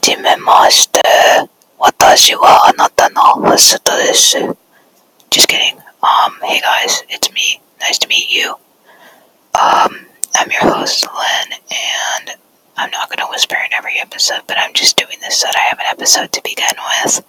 じめまして。私はあなたのホストです。Just kidding. Um, hey guys, it's me. Nice to meet you. Um, I'm your host, Len, and I'm not gonna whisper in every episode, but I'm just doing this so that I have an episode to begin with.